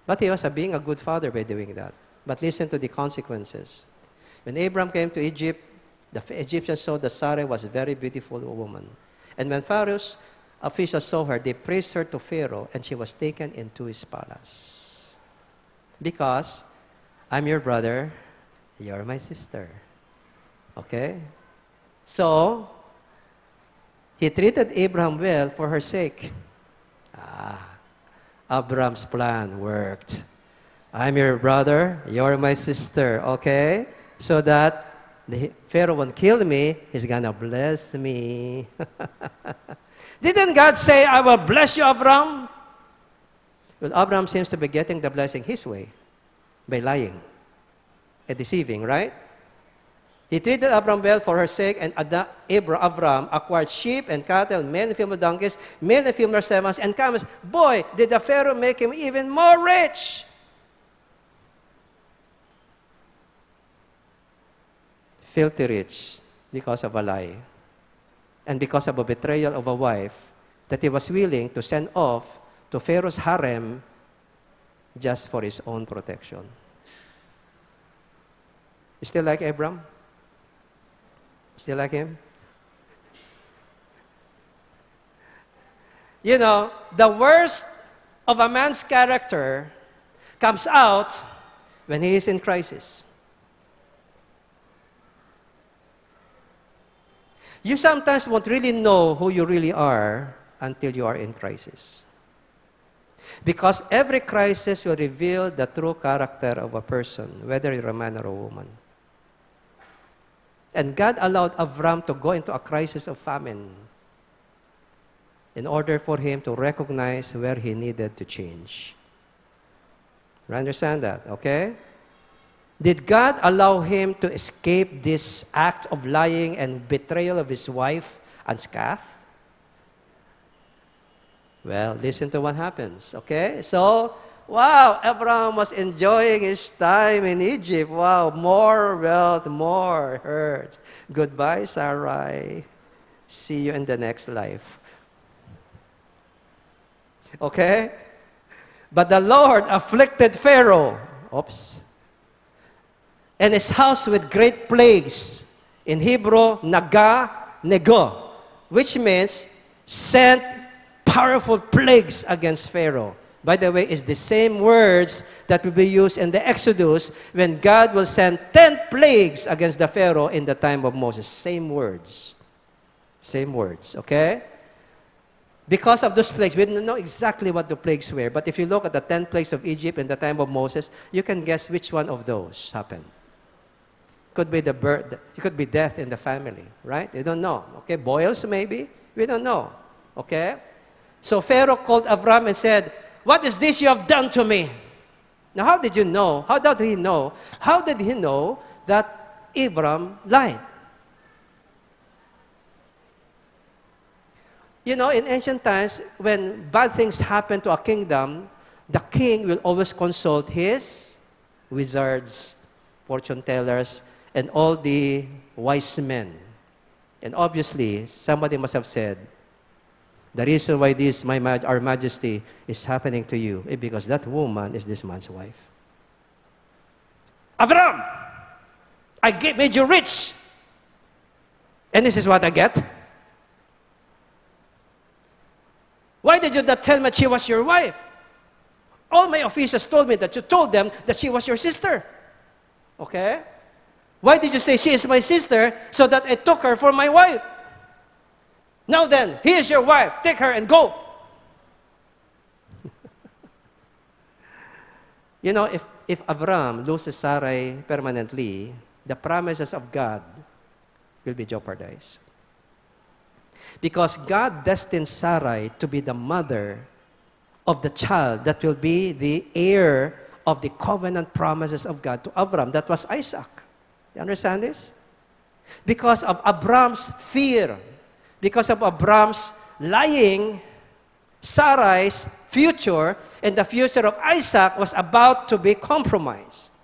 But he was being a good father by doing that. But listen to the consequences. When Abram came to Egypt, the Egyptians saw that Sarah was a very beautiful woman. And when Pharaoh's officials saw her, they praised her to Pharaoh, and she was taken into his palace. Because I'm your brother, you're my sister. Okay? So, he treated Abraham well for her sake. Ah, Abraham's plan worked. I'm your brother, you're my sister, okay? So that the Pharaoh won't kill me, he's gonna bless me. (laughs) Didn't God say, I will bless you, Abraham? Well, Abraham seems to be getting the blessing his way by lying and deceiving, right? He treated Abraham well for her sake, and Abraham acquired sheep and cattle, and female donkeys, and female servants, and camels. Boy, did the Pharaoh make him even more rich! Filthy rich because of a lie and because of a betrayal of a wife that he was willing to send off to Pharaoh's harem just for his own protection. You still like Abram? Still like him? You know, the worst of a man's character comes out when he is in crisis. You sometimes won't really know who you really are until you are in crisis. Because every crisis will reveal the true character of a person, whether you're a man or a woman. And God allowed Avram to go into a crisis of famine in order for him to recognize where he needed to change. You understand that, okay? Did God allow him to escape this act of lying and betrayal of his wife unscathed? Well, listen to what happens, okay? So, wow, Abraham was enjoying his time in Egypt. Wow, more wealth, more hurt. Goodbye, Sarai. See you in the next life. Okay? But the Lord afflicted Pharaoh. Oops and his house with great plagues. In Hebrew, naga nego, which means sent powerful plagues against Pharaoh. By the way, it's the same words that will be used in the Exodus when God will send 10 plagues against the Pharaoh in the time of Moses. Same words. Same words, okay? Because of those plagues, we don't know exactly what the plagues were, but if you look at the 10 plagues of Egypt in the time of Moses, you can guess which one of those happened. Could be the birth, it could be death in the family, right? You don't know. Okay, boils maybe? We don't know. Okay? So Pharaoh called Avram and said, What is this you have done to me? Now, how did you know? How did he know? How did he know that Abram lied? You know, in ancient times, when bad things happen to a kingdom, the king will always consult his wizards, fortune tellers, and all the wise men. And obviously, somebody must have said, the reason why this, my, our majesty, is happening to you is because that woman is this man's wife. Avram, I get, made you rich. And this is what I get. Why did you not tell me she was your wife? All my officials told me that you told them that she was your sister. Okay? Why did you say she is my sister so that I took her for my wife? Now then, he is your wife. Take her and go. (laughs) you know, if, if Avram loses Sarai permanently, the promises of God will be jeopardized. Because God destined Sarai to be the mother of the child that will be the heir of the covenant promises of God to Avram. That was Isaac. You understand this? Because of Abram's fear, because of Abram's lying, Sarai's future and the future of Isaac was about to be compromised.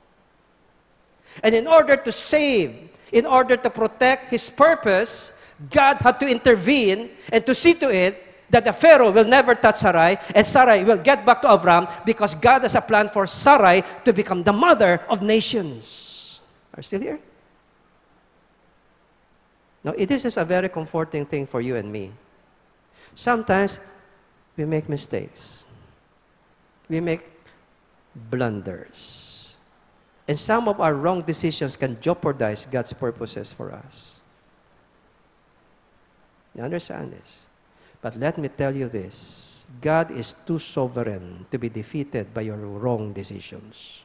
And in order to save, in order to protect his purpose, God had to intervene and to see to it that the Pharaoh will never touch Sarai and Sarai will get back to Avram because God has a plan for Sarai to become the mother of nations. Are still here? Now, this is a very comforting thing for you and me. Sometimes we make mistakes. We make blunders. And some of our wrong decisions can jeopardize God's purposes for us. You understand this? But let me tell you this God is too sovereign to be defeated by your wrong decisions.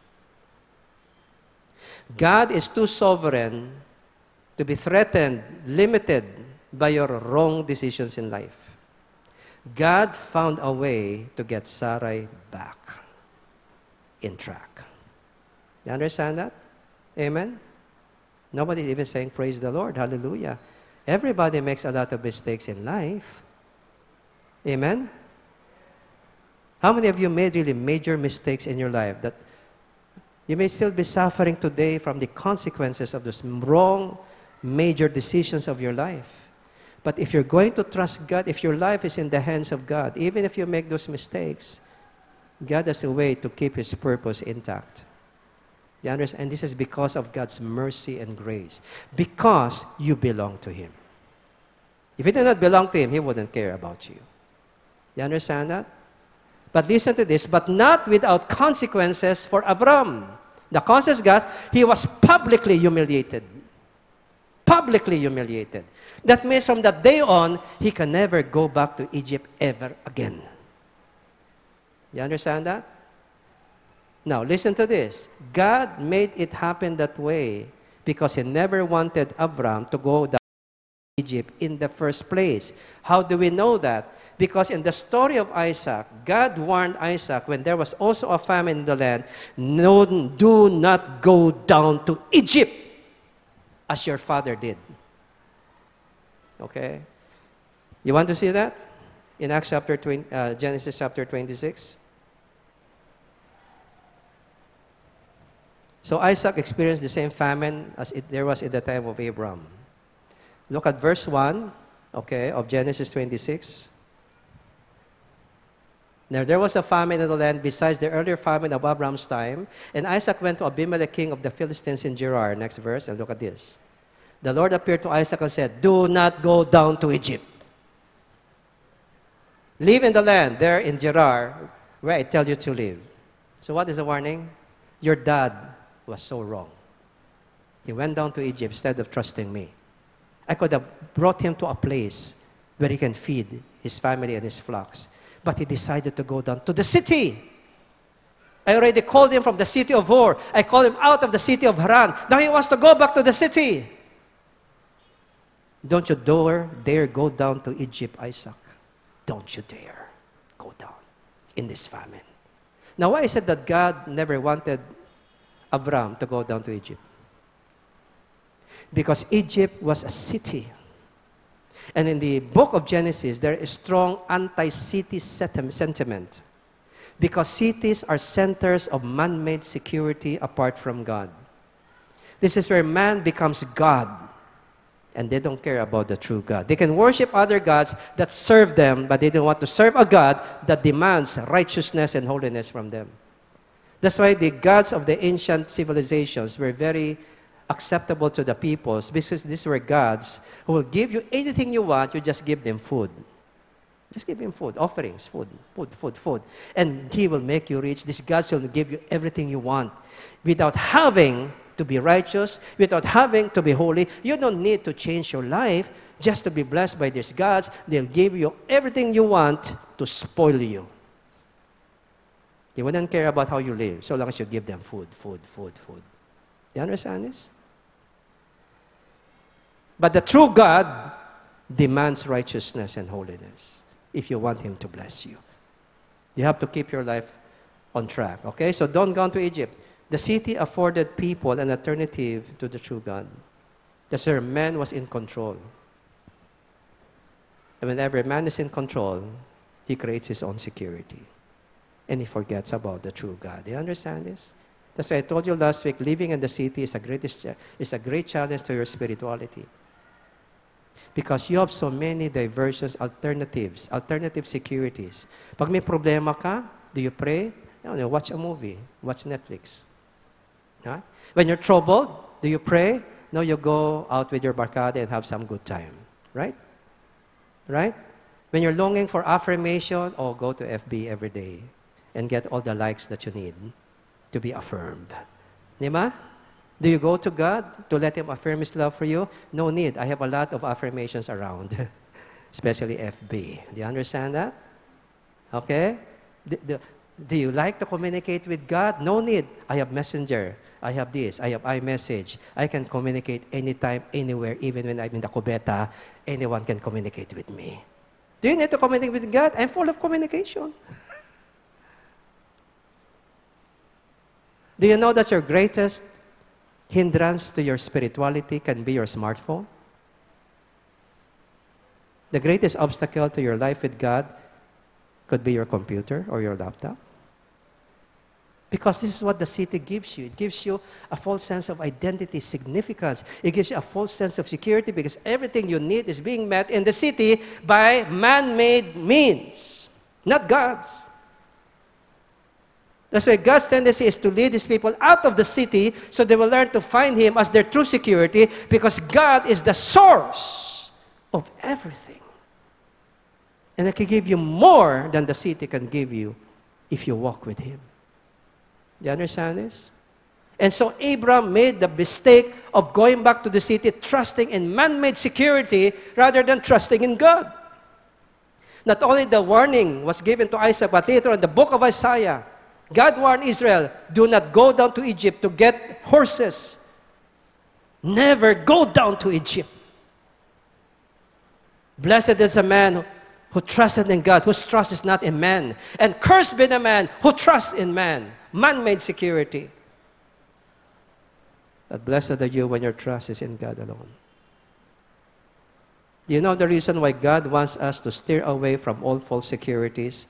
God is too sovereign to be threatened, limited by your wrong decisions in life. God found a way to get Sarai back in track. You understand that? Amen? Nobody's even saying, Praise the Lord, hallelujah. Everybody makes a lot of mistakes in life. Amen? How many of you made really major mistakes in your life that you may still be suffering today from the consequences of those wrong major decisions of your life? But if you're going to trust God, if your life is in the hands of God, even if you make those mistakes, God has a way to keep His purpose intact. You understand? And this is because of God's mercy and grace. Because you belong to Him. If you did not belong to Him, He wouldn't care about you. You understand that? But listen to this, but not without consequences for Abram. The consequence, guys, he was publicly humiliated publicly humiliated. That means from that day on, he can never go back to Egypt ever again. You understand that? Now, listen to this. God made it happen that way because he never wanted Abram to go down to Egypt in the first place. How do we know that? Because in the story of Isaac, God warned Isaac when there was also a famine in the land, no, do not go down to Egypt as your father did. Okay? You want to see that? In Acts chapter 20, uh, Genesis chapter 26. So Isaac experienced the same famine as it, there was in the time of Abraham. Look at verse 1, okay, of Genesis 26. Now there was a famine in the land besides the earlier famine of Abraham's time, and Isaac went to Abimelech, king of the Philistines in Gerar. Next verse, and look at this. The Lord appeared to Isaac and said, Do not go down to Egypt. Live in the land there in Gerar, where I tell you to live. So, what is the warning? Your dad was so wrong. He went down to Egypt instead of trusting me. I could have brought him to a place where he can feed his family and his flocks. But he decided to go down to the city. I already called him from the city of Ur. I called him out of the city of Haran. Now he wants to go back to the city. Don't you dare, dare go down to Egypt, Isaac. Don't you dare go down in this famine. Now, why is it that God never wanted Abram to go down to Egypt? Because Egypt was a city. And in the book of Genesis, there is strong anti city sentiment. Because cities are centers of man made security apart from God. This is where man becomes God and they don't care about the true God. They can worship other gods that serve them, but they don't want to serve a God that demands righteousness and holiness from them. That's why the gods of the ancient civilizations were very acceptable to the peoples because these were gods who will give you anything you want, you just give them food. Just give him food, offerings, food, food, food, food. And he will make you rich. These gods will give you everything you want without having to be righteous, without having to be holy. You don't need to change your life just to be blessed by these gods. They'll give you everything you want to spoil you. They wouldn't care about how you live so long as you give them food, food, food, food. Do you understand this? But the true God demands righteousness and holiness if you want Him to bless you. You have to keep your life on track. Okay? So don't go to Egypt. The city afforded people an alternative to the true God. That's where man was in control. And whenever man is in control, he creates his own security. And he forgets about the true God. Do you understand this? That's why I told you last week, living in the city is a, greatest, is a great challenge to your spirituality. Because you have so many diversions, alternatives, alternative securities. Pag may problema ka, do you pray? No, no, watch a movie, watch Netflix. Right? When you're troubled, do you pray? No, you go out with your barkada and have some good time. Right? Right? When you're longing for affirmation, oh, go to FB every day and get all the likes that you need to be affirmed. Nima? Do you go to God to let Him affirm His love for you? No need. I have a lot of affirmations around, (laughs) especially FB. Do you understand that? Okay? Do, do, do, you like to communicate with God? No need. I have Messenger. I have this. I have iMessage. I can communicate anytime, anywhere, even when I'm in the kubeta. Anyone can communicate with me. Do you need to communicate with God? I'm full of communication. (laughs) Do you know that your greatest hindrance to your spirituality can be your smartphone? The greatest obstacle to your life with God could be your computer or your laptop. Because this is what the city gives you. It gives you a false sense of identity, significance. It gives you a false sense of security because everything you need is being met in the city by man made means, not God's. That's why God's tendency is to lead his people out of the city so they will learn to find him as their true security because God is the source of everything. And he can give you more than the city can give you if you walk with him. Do you understand this? And so Abram made the mistake of going back to the city, trusting in man made security rather than trusting in God. Not only the warning was given to Isaac, but later in the book of Isaiah, God warned Israel, do not go down to Egypt to get horses. Never go down to Egypt. Blessed is a man who trusted in God, whose trust is not in man. And cursed be the man who trusts in man, man made security. But blessed are you when your trust is in God alone. Do you know the reason why God wants us to steer away from all false securities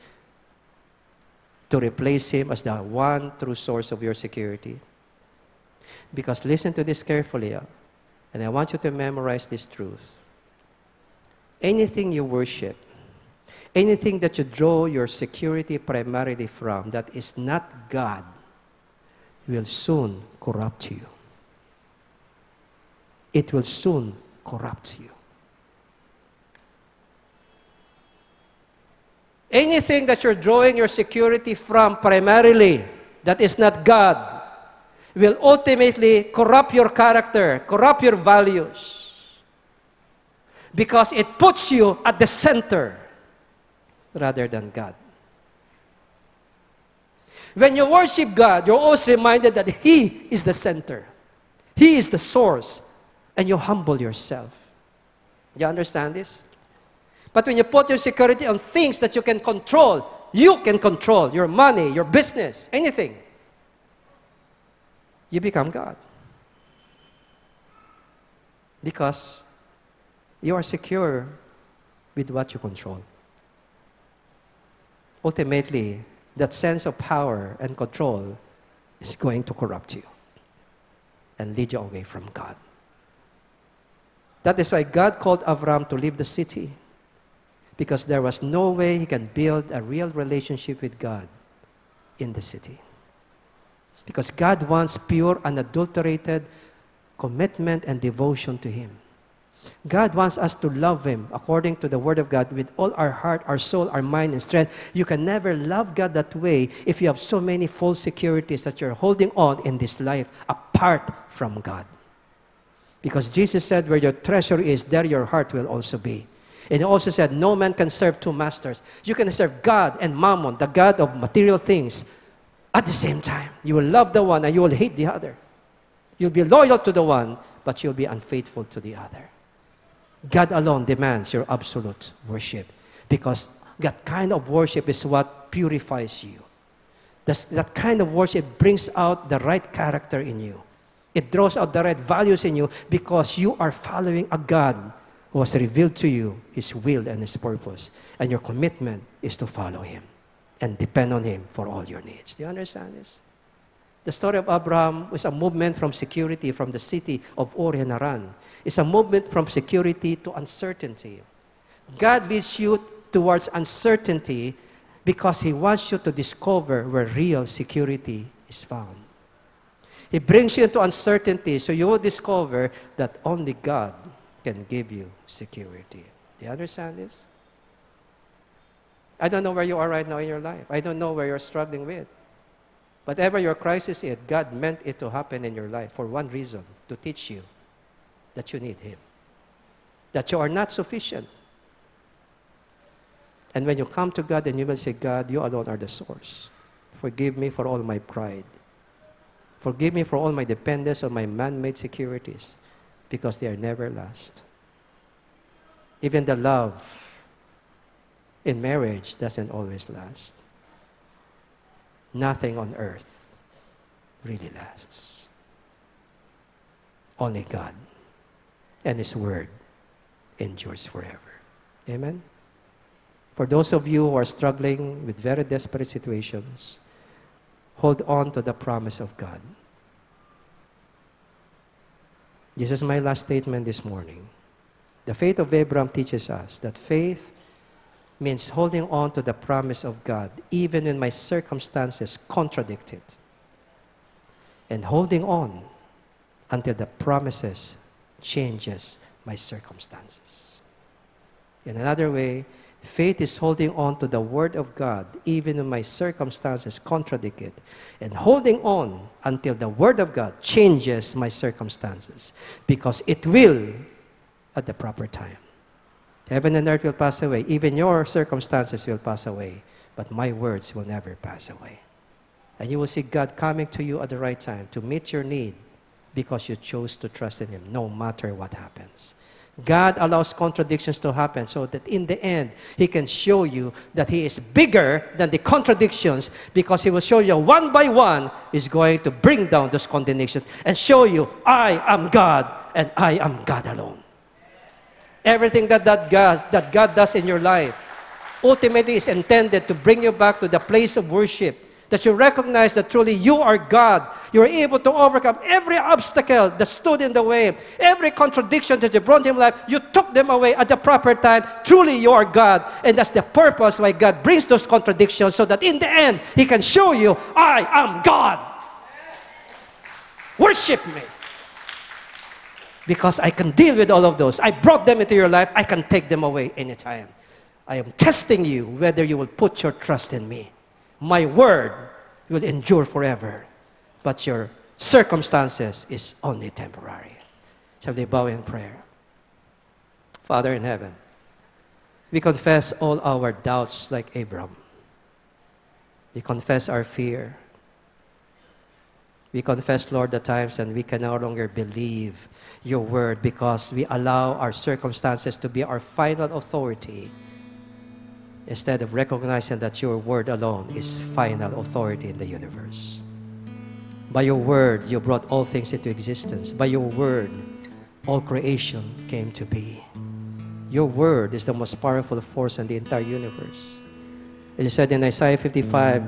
to replace Him as the one true source of your security. Because listen to this carefully, uh, and I want you to memorize this truth. Anything you worship, anything that you draw your security primarily from that is not God will soon corrupt you. It will soon corrupt you. Anything that you're drawing your security from primarily that is not God will ultimately corrupt your character, corrupt your values. Because it puts you at the center rather than God. When you worship God, you're always reminded that He is the center, He is the source, and you humble yourself. You understand this? But when you put your security on things that you can control, you can control your money, your business, anything, you become God. Because you are secure with what you control. Ultimately, that sense of power and control is going to corrupt you and lead you away from God. That is why God called Avram to leave the city because there was no way he can build a real relationship with God in the city. Because God wants pure, unadulterated commitment and devotion to Him. God wants us to love Him according to the Word of God with all our heart, our soul, our mind, and strength. You can never love God that way if you have so many false securities that you're holding on in this life apart from God. Because Jesus said, Where your treasure is, there your heart will also be. And he also said, No man can serve two masters. You can serve God and Mammon, the God of material things, at the same time. You will love the one and you will hate the other. You'll be loyal to the one, but you'll be unfaithful to the other. God alone demands your absolute worship because that kind of worship is what purifies you. That kind of worship brings out the right character in you. It draws out the right values in you because you are following a God who has revealed to you His will and His purpose. And your commitment is to follow Him and depend on Him for all your needs. Do you understand this? The story of Abraham was a movement from security from the city of Ur and Haran. It's a movement from security to uncertainty. God leads you towards uncertainty because He wants you to discover where real security is found. He brings you into uncertainty so you will discover that only God can give you security. Do you understand this? I don't know where you are right now in your life. I don't know where you're struggling with. Whatever your crisis is, God meant it to happen in your life for one reason to teach you that you need Him, that you are not sufficient. And when you come to God and you will say, God, you alone are the source. Forgive me for all my pride. Forgive me for all my dependence on my man made securities because they are never last. Even the love in marriage doesn't always last. Nothing on earth really lasts. Only God and His Word endures forever. Amen? For those of you who are struggling with very desperate situations, hold on to the promise of God. This is my last statement this morning. The faith of Abraham teaches us that faith means holding on to the promise of God even when my circumstances contradict it. And holding on until the promises changes my circumstances. In another way, faith is holding on to the word of God even when my circumstances contradict it and holding on until the word of God changes my circumstances because it will at the proper time. Heaven and earth will pass away. Even your circumstances will pass away. But my words will never pass away. And you will see God coming to you at the right time to meet your need because you chose to trust in Him no matter what happens. God allows contradictions to happen so that in the end, He can show you that He is bigger than the contradictions because He will show you one by one, is going to bring down those contradictions and show you, I am God and I am God alone. Everything that, that, God, that God does in your life ultimately is intended to bring you back to the place of worship. That you recognize that truly you are God. You're able to overcome every obstacle that stood in the way, every contradiction that you brought in life. You took them away at the proper time. Truly, you are God. And that's the purpose why God brings those contradictions so that in the end, He can show you, I am God. Worship me because I can deal with all of those. I brought them into your life, I can take them away anytime. I am testing you whether you will put your trust in me. My word will endure forever, but your circumstances is only temporary. Shall we bow in prayer? Father in heaven, we confess all our doubts like Abram. We confess our fear. We confess, Lord, the times and we can no longer believe your word because we allow our circumstances to be our final authority instead of recognizing that your word alone is final authority in the universe. By your word, you brought all things into existence. By your word, all creation came to be. Your word is the most powerful force in the entire universe. It is said in Isaiah 55,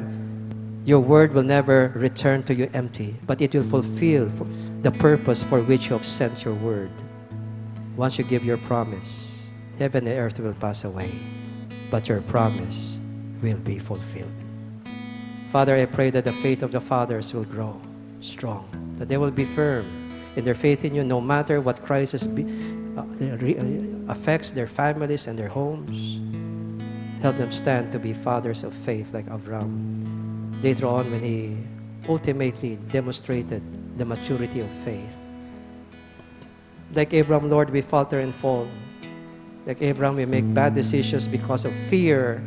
your word will never return to you empty, but it will fulfill the purpose for which you have sent your word. Once you give your promise, heaven and earth will pass away, but your promise will be fulfilled. Father, I pray that the faith of the fathers will grow strong, that they will be firm in their faith in you no matter what crisis be, uh, uh affects their families and their homes. Help them stand to be fathers of faith like Abraham later on when he ultimately demonstrated the maturity of faith. Like Abraham, Lord, we falter and fall. Like Abraham, we make bad decisions because of fear,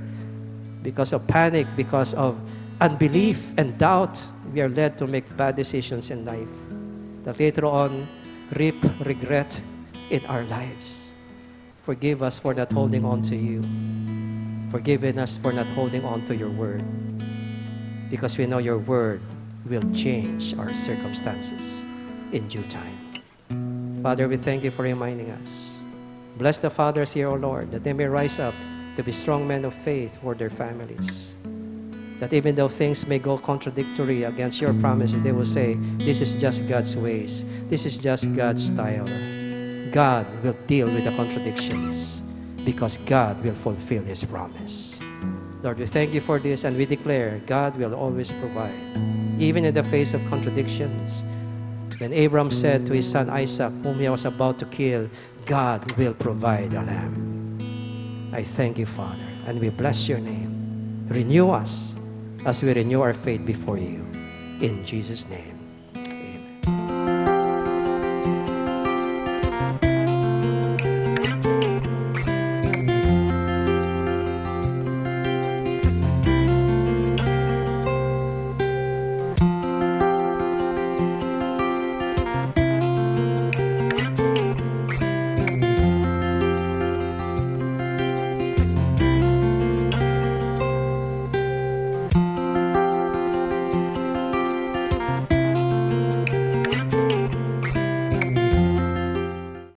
because of panic, because of unbelief and doubt. We are led to make bad decisions in life that later on reap regret in our lives. Forgive us for not holding on to you. Forgive us for not holding on to your word because we know your word will change our circumstances in due time. Father, we thank you for reminding us. Bless the fathers here, O Lord, that they may rise up to be strong men of faith for their families. That even though things may go contradictory against your promises, they will say, This is just God's ways. This is just God's style. God will deal with the contradictions because God will fulfill His promise. Lord, we thank you for this and we declare God will always provide, even in the face of contradictions. When Abram said to his son Isaac, whom he was about to kill, God will provide a lamb. I thank you, Father, and we bless your name. Renew us as we renew our faith before you. In Jesus' name.